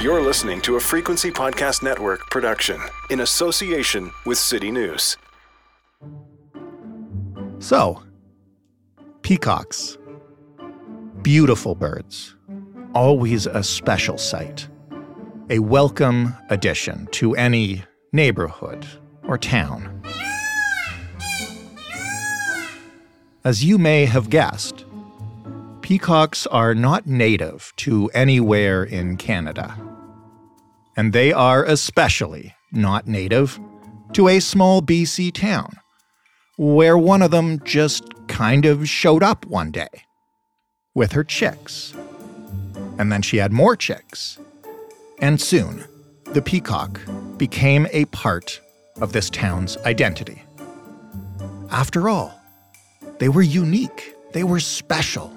You're listening to a Frequency Podcast Network production in association with City News. So, peacocks. Beautiful birds always a special sight, a welcome addition to any neighborhood or town. As you may have guessed, peacocks are not native to anywhere in Canada. And they are especially not native to a small BC town, where one of them just kind of showed up one day with her chicks and then she had more chicks. And soon, the peacock became a part of this town's identity. After all, they were unique, they were special.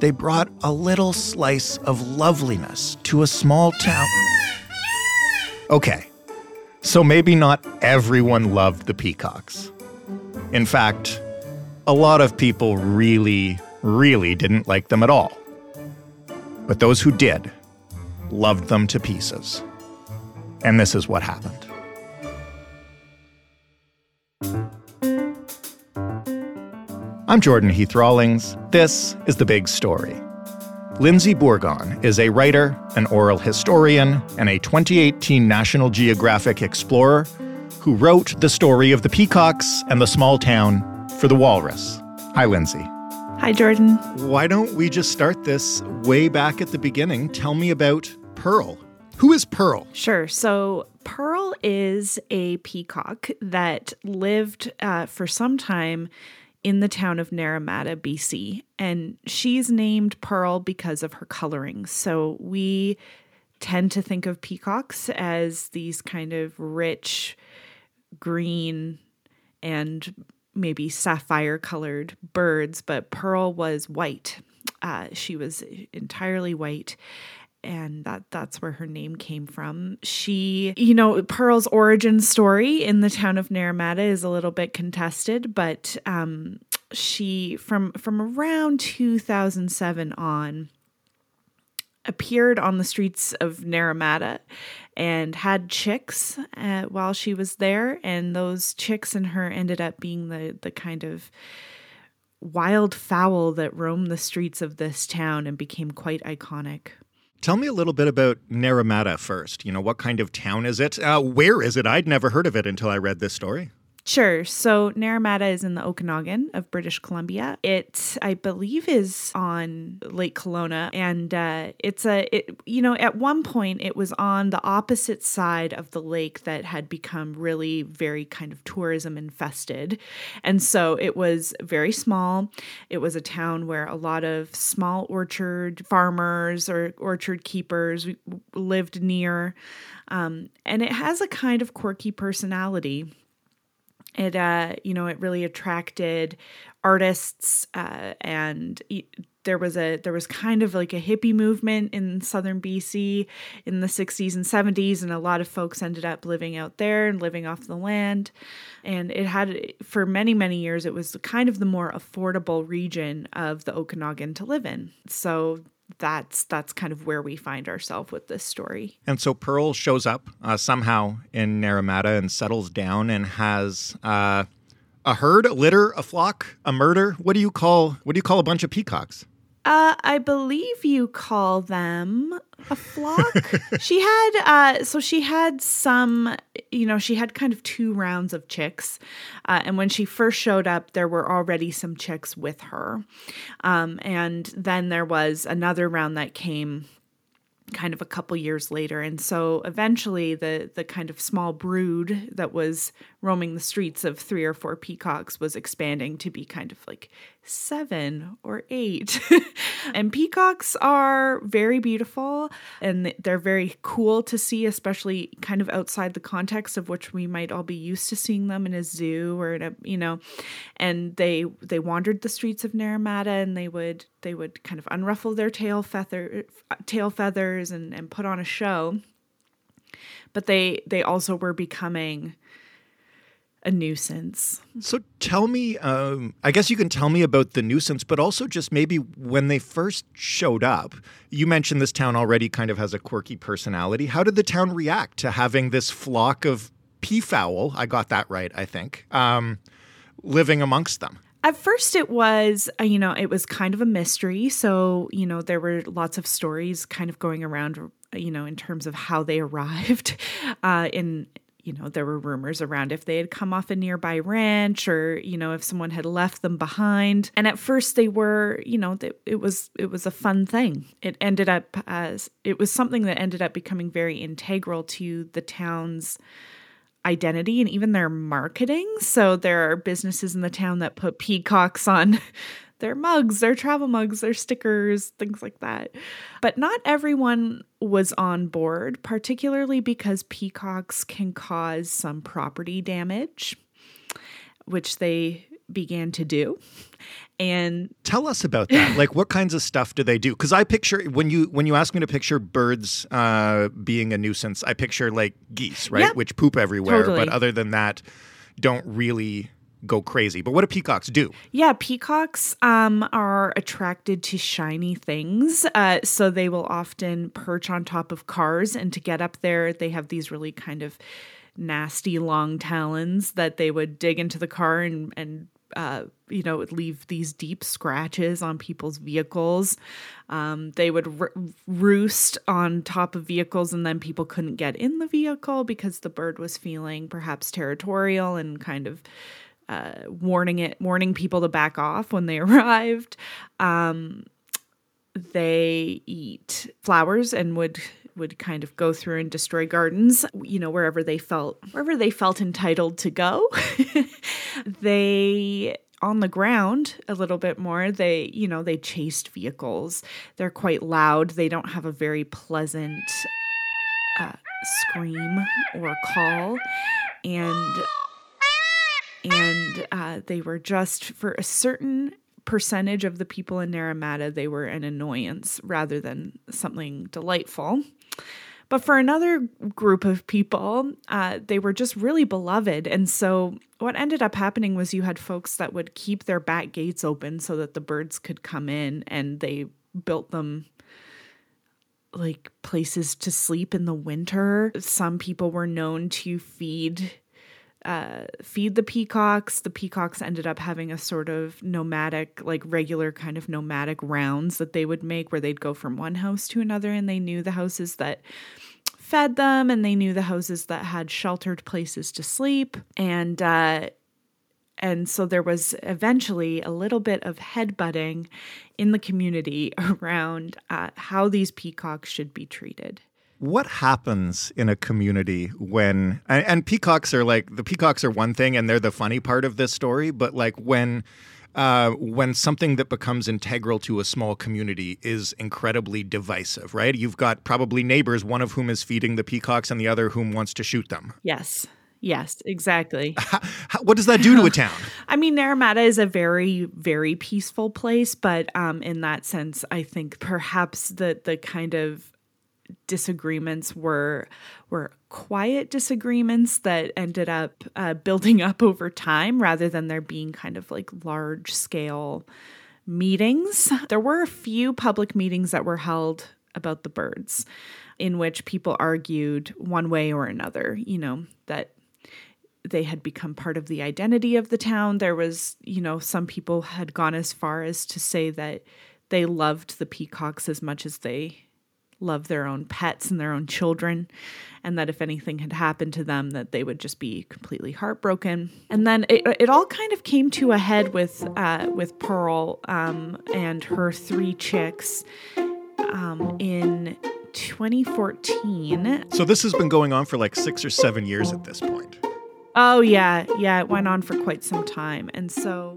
They brought a little slice of loveliness to a small town. Okay, so maybe not everyone loved the peacocks. In fact, a lot of people really, really didn't like them at all. But those who did loved them to pieces. And this is what happened. I'm Jordan Heath Rawlings. This is The Big Story. Lyndsie Bourgon is a writer, an oral historian, and a 2018 National Geographic explorer who wrote the story of the peacocks and the small town for the walrus. Hi, Lyndsie. Hi, Jordan. Why don't we just start this way back at the beginning? Tell me about Pearl. Who is Pearl? Sure. So, Pearl is a peacock that lived uh, for some time in the town of Naramata, BC. And she's named Pearl because of her coloring. So, we tend to think of peacocks as these kind of rich green and maybe sapphire colored birds, but Pearl was white. Uh, she was entirely white and that that's where her name came from. She, you know, Pearl's origin story in the town of Naramata is a little bit contested, but um, she from from around 2007 on appeared on the streets of Naramata and had chicks uh, while she was there and those chicks and her ended up being the the kind of wild fowl that roamed the streets of this town and became quite iconic. Tell me a little bit about Naramata first. You know, what kind of town is it? Uh, where is it? I'd never heard of it until I read this story. Sure. So Naramata is in the Okanagan of British Columbia. It, I believe, is on Lake Kelowna, and uh, it's a, it, you know, at one point it was on the opposite side of the lake that had become really very kind of tourism infested, and so it was very small. It was a town where a lot of small orchard farmers or orchard keepers lived near, um, and it has a kind of quirky personality it uh you know it really attracted artists uh, and there was a there was kind of like a hippie movement in southern BC in the 60s and 70s and a lot of folks ended up living out there and living off the land. And it had for many many years it was kind of the more affordable region of the Okanagan to live in. So that's that's kind of where we find ourselves with this story. And so Pearl shows up uh, somehow in Naramata and settles down and has uh, a herd, a litter, a flock, a murder. What do you call what do you call a bunch of peacocks? Uh, I believe you call them a flock. she had, uh, so she had some, you know, she had kind of two rounds of chicks. Uh, and when she first showed up, there were already some chicks with her. Um, and then there was another round that came kind of a couple years later and so eventually the the kind of small brood that was roaming the streets of three or four peacocks was expanding to be kind of like seven or eight. and peacocks are very beautiful and they're very cool to see, especially kind of outside the context of which we might all be used to seeing them in a zoo or in a, you know, and they they wandered the streets of Naramata and they would they would kind of unruffle their tail feather tail feathers and, and put on a show. But they they also were becoming a nuisance. So tell me, um, I guess you can tell me about the nuisance, but also just maybe when they first showed up. You mentioned this town already kind of has a quirky personality. How did the town react to having this flock of peafowl? I got that right, I think, um, living amongst them. At first, it was, uh, you know, it was kind of a mystery. So, you know, there were lots of stories kind of going around, you know, in terms of how they arrived uh, in you know, there were rumors around if they had come off a nearby ranch or, you know, if someone had left them behind. And at first they were, you know, it was it was a fun thing. It ended up as it was something that ended up becoming very integral to the town's identity and even their marketing. So there are businesses in the town that put peacocks on their mugs, their travel mugs, their stickers, things like that. But not everyone was on board, particularly because peacocks can cause some property damage, which they began to do. And tell us about that. like, what kinds of stuff do they do? Because I picture when you when you ask me to picture birds uh, being a nuisance, I picture like geese, right, yep. which poop everywhere. Totally. But other than that, don't really go crazy. But what do peacocks do? Yeah, peacocks um, are attracted to shiny things. Uh, so they will often perch on top of cars. And to get up there, they have these really kind of nasty long talons that they would dig into the car and, and uh, you know, leave these deep scratches on people's vehicles. Um, they would r- roost on top of vehicles, and then people couldn't get in the vehicle because the bird was feeling perhaps territorial and kind of uh, warning it, warning people to back off when they arrived. Um, they eat flowers and would would kind of go through and destroy gardens you know wherever they felt wherever they felt entitled to go. They on the ground a little bit more they you know they chased vehicles. They're quite loud. They don't have a very pleasant uh, scream or call. And and uh, they were just for a certain percentage of the people in Naramata, they were an annoyance rather than something delightful. But for another group of people, uh, they were just really beloved. And so, what ended up happening was you had folks that would keep their back gates open so that the birds could come in, and they built them like places to sleep in the winter. Some people were known to feed uh, feed the peacocks. The peacocks ended up having a sort of nomadic, like regular kind of nomadic rounds that they would make where they'd go from one house to another and they knew the houses that fed them and they knew the houses that had sheltered places to sleep. And, uh, and so there was eventually a little bit of headbutting in the community around uh, how these peacocks should be treated what happens in a community when and, and, peacocks are like the peacocks are one thing and they're the funny part of this story but like when uh, when something that becomes integral to a small community is incredibly divisive right you've got probably neighbors one of whom is feeding the peacocks and the other whom wants to shoot them yes Yes, exactly. How, how, what does that do to a town? I mean, Naramata is a very, very peaceful place, but um, in that sense, I think perhaps the the kind of disagreements were were quiet disagreements that ended up uh, building up over time rather than there being kind of like large scale meetings. There were a few public meetings that were held about the birds in which people argued one way or another, you know, that they had become part of the identity of the town. There was, you know, some people had gone as far as to say that they loved the peacocks as much as they love their own pets and their own children and that if anything had happened to them that they would just be completely heartbroken and then it, it all kind of came to a head with uh, with pearl um, and her three chicks um, in 2014 so this has been going on for like six or seven years at this point Oh, yeah. Yeah, it went on for quite some time. And so.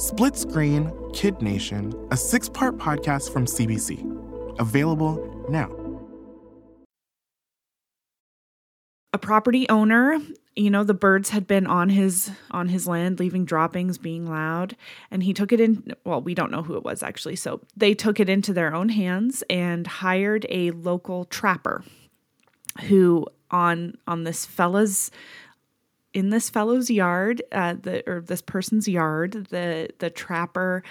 Split Screen Kid Nation, a six part podcast from CBC. Available now. a property owner you know the birds had been on his on his land leaving droppings being loud and he took it in well we don't know who it was actually so they took it into their own hands and hired a local trapper who on on this fella's in this fellow's yard uh the or this person's yard the the trapper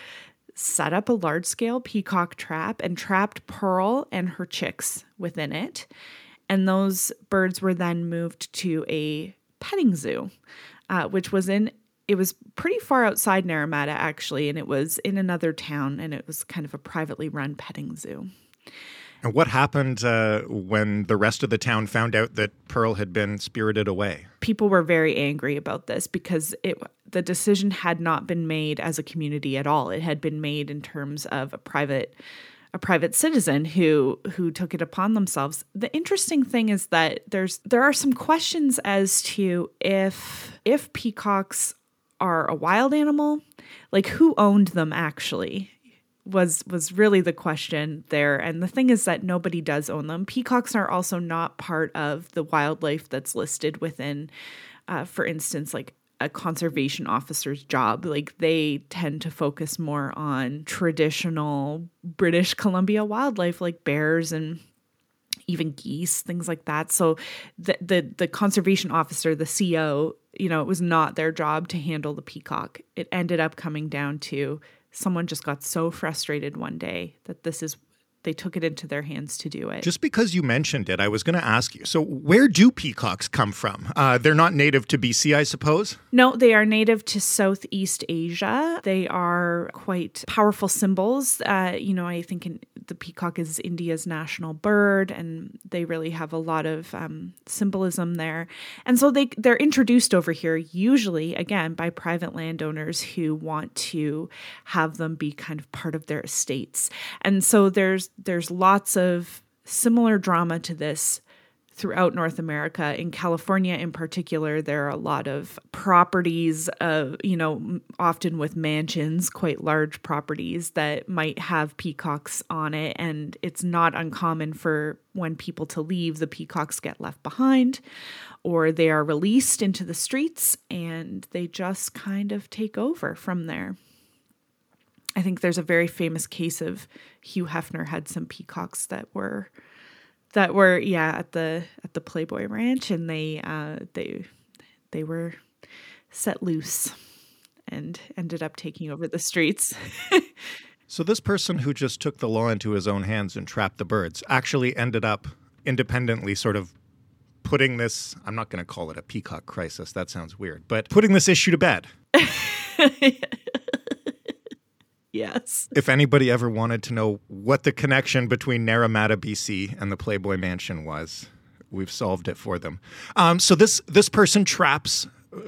set up a large scale peacock trap and trapped pearl and her chicks within it and those birds were then moved to a petting zoo, uh, which was in, it was pretty far outside Naramata actually, and it was in another town, and it was kind of a privately run petting zoo. And what happened uh, when the rest of the town found out that Pearl had been spirited away? People were very angry about this because it the decision had not been made as a community at all. It had been made in terms of a private a private citizen who who took it upon themselves. The interesting thing is that there's there are some questions as to if if peacocks are a wild animal, like who owned them actually was was really the question there and the thing is that nobody does own them peacocks are also not part of the wildlife that's listed within uh, for instance like a conservation officer's job. Like they tend to focus more on traditional British Columbia wildlife like bears and even geese, things like that. So the the the conservation officer, the CO, you know, it was not their job to handle the peacock. It ended up coming down to someone just got so frustrated one day that this is they took it into their hands to do it. Just because you mentioned it, I was going to ask you. So, where do peacocks come from? Uh, they're not native to BC, I suppose. No, they are native to Southeast Asia. They are quite powerful symbols. Uh, you know, I think in, the peacock is India's national bird, and they really have a lot of um, symbolism there. And so they they're introduced over here usually again by private landowners who want to have them be kind of part of their estates. And so there's there's lots of similar drama to this throughout North America. In California, in particular, there are a lot of properties, of, you know, often with mansions, quite large properties that might have peacocks on it. And it's not uncommon for when people to leave, the peacocks get left behind or they are released into the streets and they just kind of take over from there. I think there's a very famous case of Hugh Hefner had some peacocks that were that were yeah at the at the Playboy Ranch and they uh they they were set loose and ended up taking over the streets. so this person who just took the law into his own hands and trapped the birds actually ended up independently sort of putting this I'm not going to call it a peacock crisis that sounds weird but putting this issue to bed. Yes. If anybody ever wanted to know what the connection between Naramata, BC, and the Playboy Mansion was, we've solved it for them. Um, so this this person traps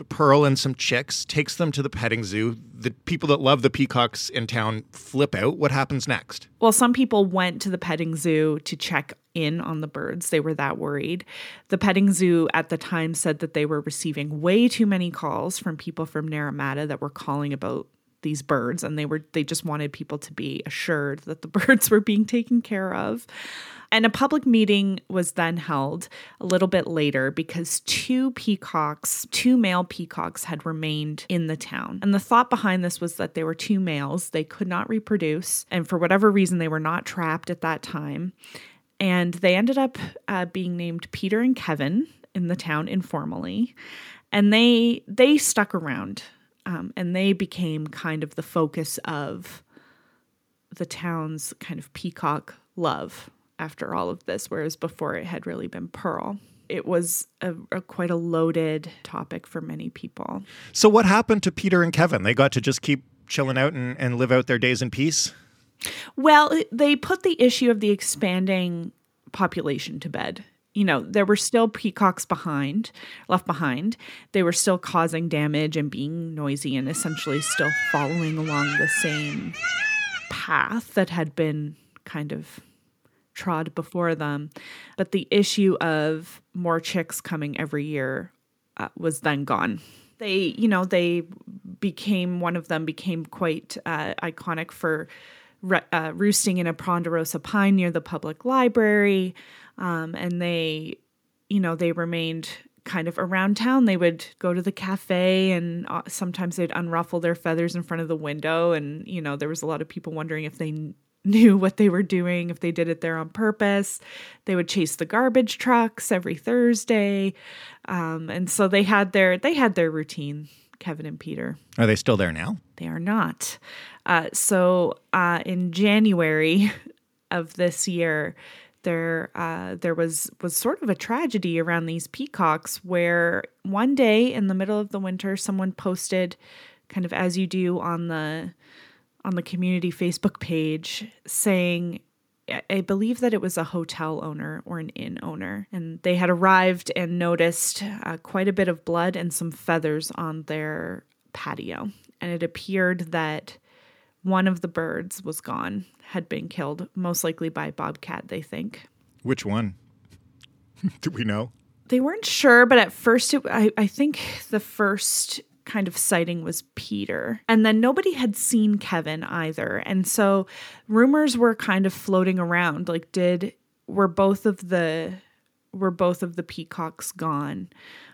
Pearl and some chicks, takes them to the petting zoo. The people that love the peacocks in town flip out. What happens next? Well, some people went to the petting zoo to check in on the birds. They were that worried. The petting zoo at the time said that they were receiving way too many calls from people from Naramata that were calling about these birds and they were they just wanted people to be assured that the birds were being taken care of. And a public meeting was then held a little bit later because two peacocks, two male peacocks had remained in the town. And the thought behind this was that they were two males, they could not reproduce, and for whatever reason they were not trapped at that time. And they ended up uh, being named Peter and Kevin in the town informally. And they they stuck around um, and they became kind of the focus of the town's kind of peacock love after all of this, whereas before it had really been Pearl. It was a, a quite a loaded topic for many people. So, what happened to Peter and Kevin? They got to just keep chilling out and, and live out their days in peace? Well, they put the issue of the expanding population to bed. You know, there were still peacocks behind, left behind. They were still causing damage and being noisy and essentially still following along the same path that had been kind of trod before them. But the issue of more chicks coming every year uh, was then gone. They, you know, they became, one of them became quite uh, iconic for uh, roosting in a ponderosa pine near the public library. Um, and they, you know, they remained kind of around town. They would go to the cafe and uh, sometimes they'd unruffle their feathers in front of the window. And, you know, there was a lot of people wondering if they knew what they were doing, if they did it there on purpose. They would chase the garbage trucks every Thursday. Um, and so they had their they had their routine, Kevin and Peter. Are they still there now? They are not. Uh, so uh, in January of this year, there uh, there was was sort of a tragedy around these peacocks where one day in the middle of the winter someone posted kind of as you do on the on the community Facebook page saying I believe that it was a hotel owner or an inn owner, and they had arrived and noticed uh, quite a bit of blood and some feathers on their patio. And it appeared that one of the birds was gone, had been killed, most likely by bobcat, they think. Which one? Do we know? They weren't sure, but at first, it, I, I think the first kind of sighting was Peter. And then nobody had seen Kevin either. And so rumors were kind of floating around like did were both of the were both of the peacocks gone?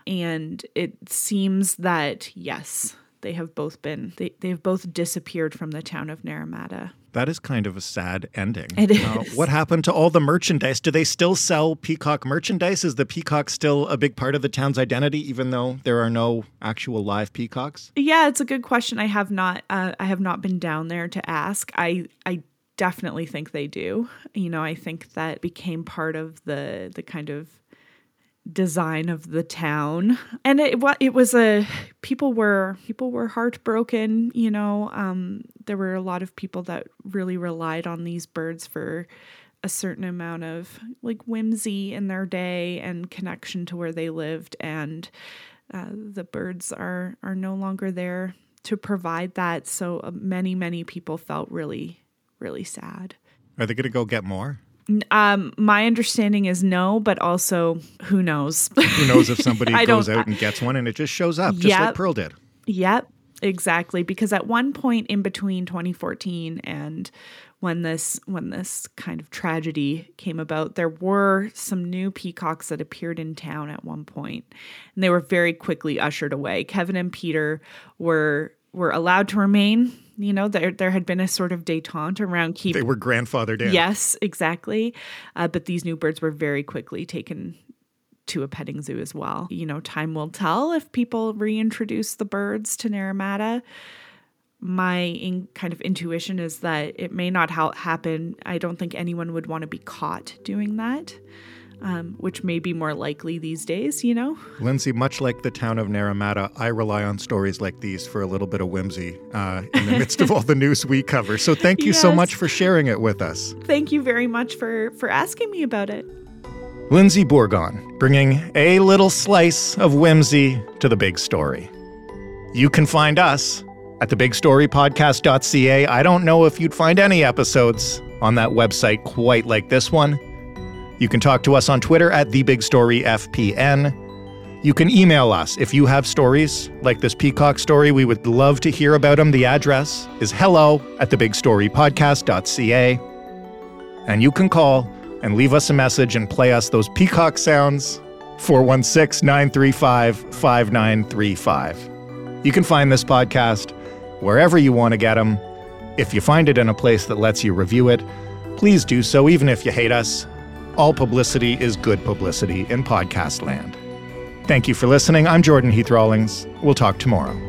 And it seems that yes, they have both been they, they've both disappeared from the town of Naramata. That is kind of a sad ending. It is. Uh, what happened to all the merchandise? Do they still sell peacock merchandise? Is the peacock still a big part of the town's identity, even though there are no actual live peacocks? Yeah, it's a good question. I have not uh, I have not been down there to ask. I I definitely think they do. You know, I think that became part of the the kind of design of the town. And it it was a people were people were heartbroken you know um there were a lot of people that really relied on these birds for a certain amount of like whimsy in their day and connection to where they lived. And uh, the birds are are no longer there to provide that. So uh, many many people felt really really sad. Are they going to go get more um, my understanding is no, but also who knows? who knows if somebody goes out and gets one and it just shows up, just yep, like Pearl did. Yep, exactly. Because at one point in between 2014 and when this when this kind of tragedy came about, there were some new peacocks that appeared in town at one point, and they were very quickly ushered away. Kevin and Peter were were allowed to remain you know, there there had been a sort of detente around keep. They were grandfathered in. Yes, exactly. Uh, but these new birds were very quickly taken to a petting zoo as well. You know, time will tell if people reintroduce the birds to Naramata. My in, kind of intuition is that it may not ha- happen. I don't think anyone would want to be caught doing that um, which may be more likely these days, you know? Lyndsie, much like the town of Naramata, I rely on stories like these for a little bit of whimsy uh, in the midst of all the news we cover. So thank you yes. so much for sharing it with us. Thank you very much for, for asking me about it. Lyndsie Bourgon, bringing a little slice of whimsy to the big story. You can find us at thebigstorypodcast.ca. I don't know if you'd find any episodes on that website quite like this one. You can talk to us on Twitter at TheBigStoryFPN. You can email us if you have stories like this peacock story. We would love to hear about them. The address is hello at thebigstorypodcast.ca. And you can call and leave us a message and play us those peacock sounds 416 935 5935. You can find this podcast wherever you want to get them. If you find it in a place that lets you review it, please do so, even if you hate us. All publicity is good publicity in podcast land. Thank you for listening. I'm Jordan Heath Rawlings. We'll talk tomorrow.